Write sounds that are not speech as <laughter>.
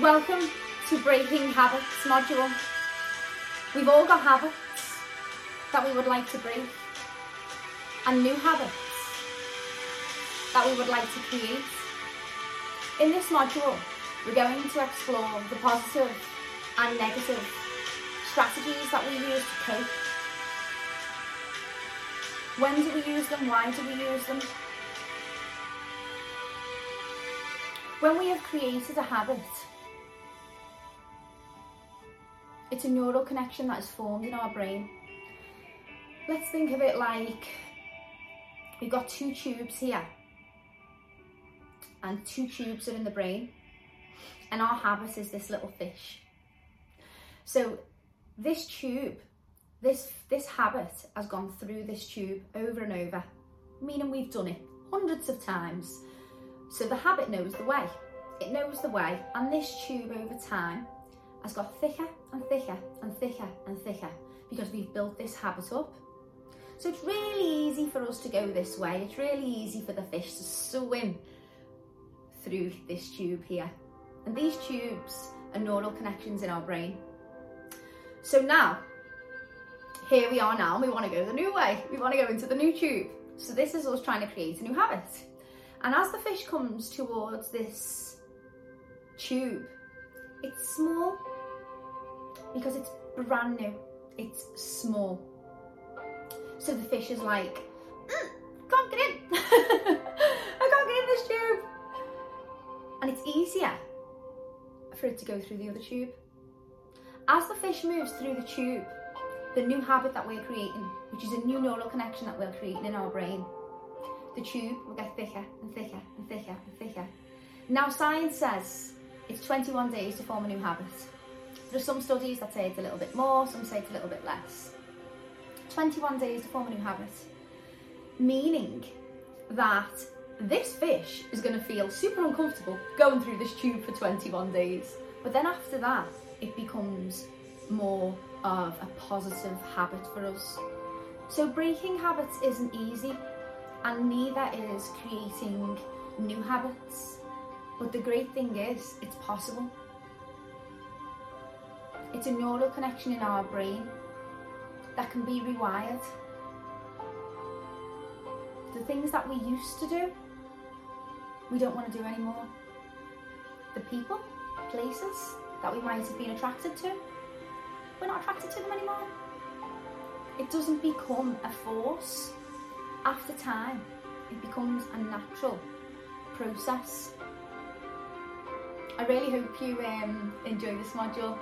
Welcome to Breaking Habits module. We've all got habits that we would like to break and new habits that we would like to create. In this module, we're going to explore the positive and negative strategies that we use to cope. When do we use them? Why do we use them? When we have created a habit, it's a neural connection that is formed in our brain. Let's think of it like we've got two tubes here, and two tubes are in the brain, and our habit is this little fish. So, this tube, this, this habit has gone through this tube over and over, meaning we've done it hundreds of times. So the habit knows the way. It knows the way, and this tube over time has got thicker and thicker and thicker and thicker because we've built this habit up. So it's really easy for us to go this way. It's really easy for the fish to swim through this tube here. And these tubes are neural connections in our brain. So now, here we are now, and we want to go the new way. We want to go into the new tube. So this is us trying to create a new habit. And as the fish comes towards this tube, it's small because it's brand new, it's small. So the fish is like, mm, can't get in. <laughs> I can't get in this tube. And it's easier for it to go through the other tube. As the fish moves through the tube, the new habit that we're creating, which is a new neural connection that we're creating in our brain, the tube will get thicker and thicker and thicker and thicker. Now, science says it's 21 days to form a new habit. There are some studies that say it's a little bit more, some say it's a little bit less. 21 days to form a new habit, meaning that this fish is going to feel super uncomfortable going through this tube for 21 days. But then after that, it becomes more of a positive habit for us. So breaking habits isn't easy, and neither is creating new habits. But the great thing is, it's possible. It's a neural connection in our brain that can be rewired. The things that we used to do, we don't want to do anymore. The people, places that we might have been attracted to, we're not attracted to them anymore. It doesn't become a force. After time, it becomes a natural process. I really hope you um, enjoy this module.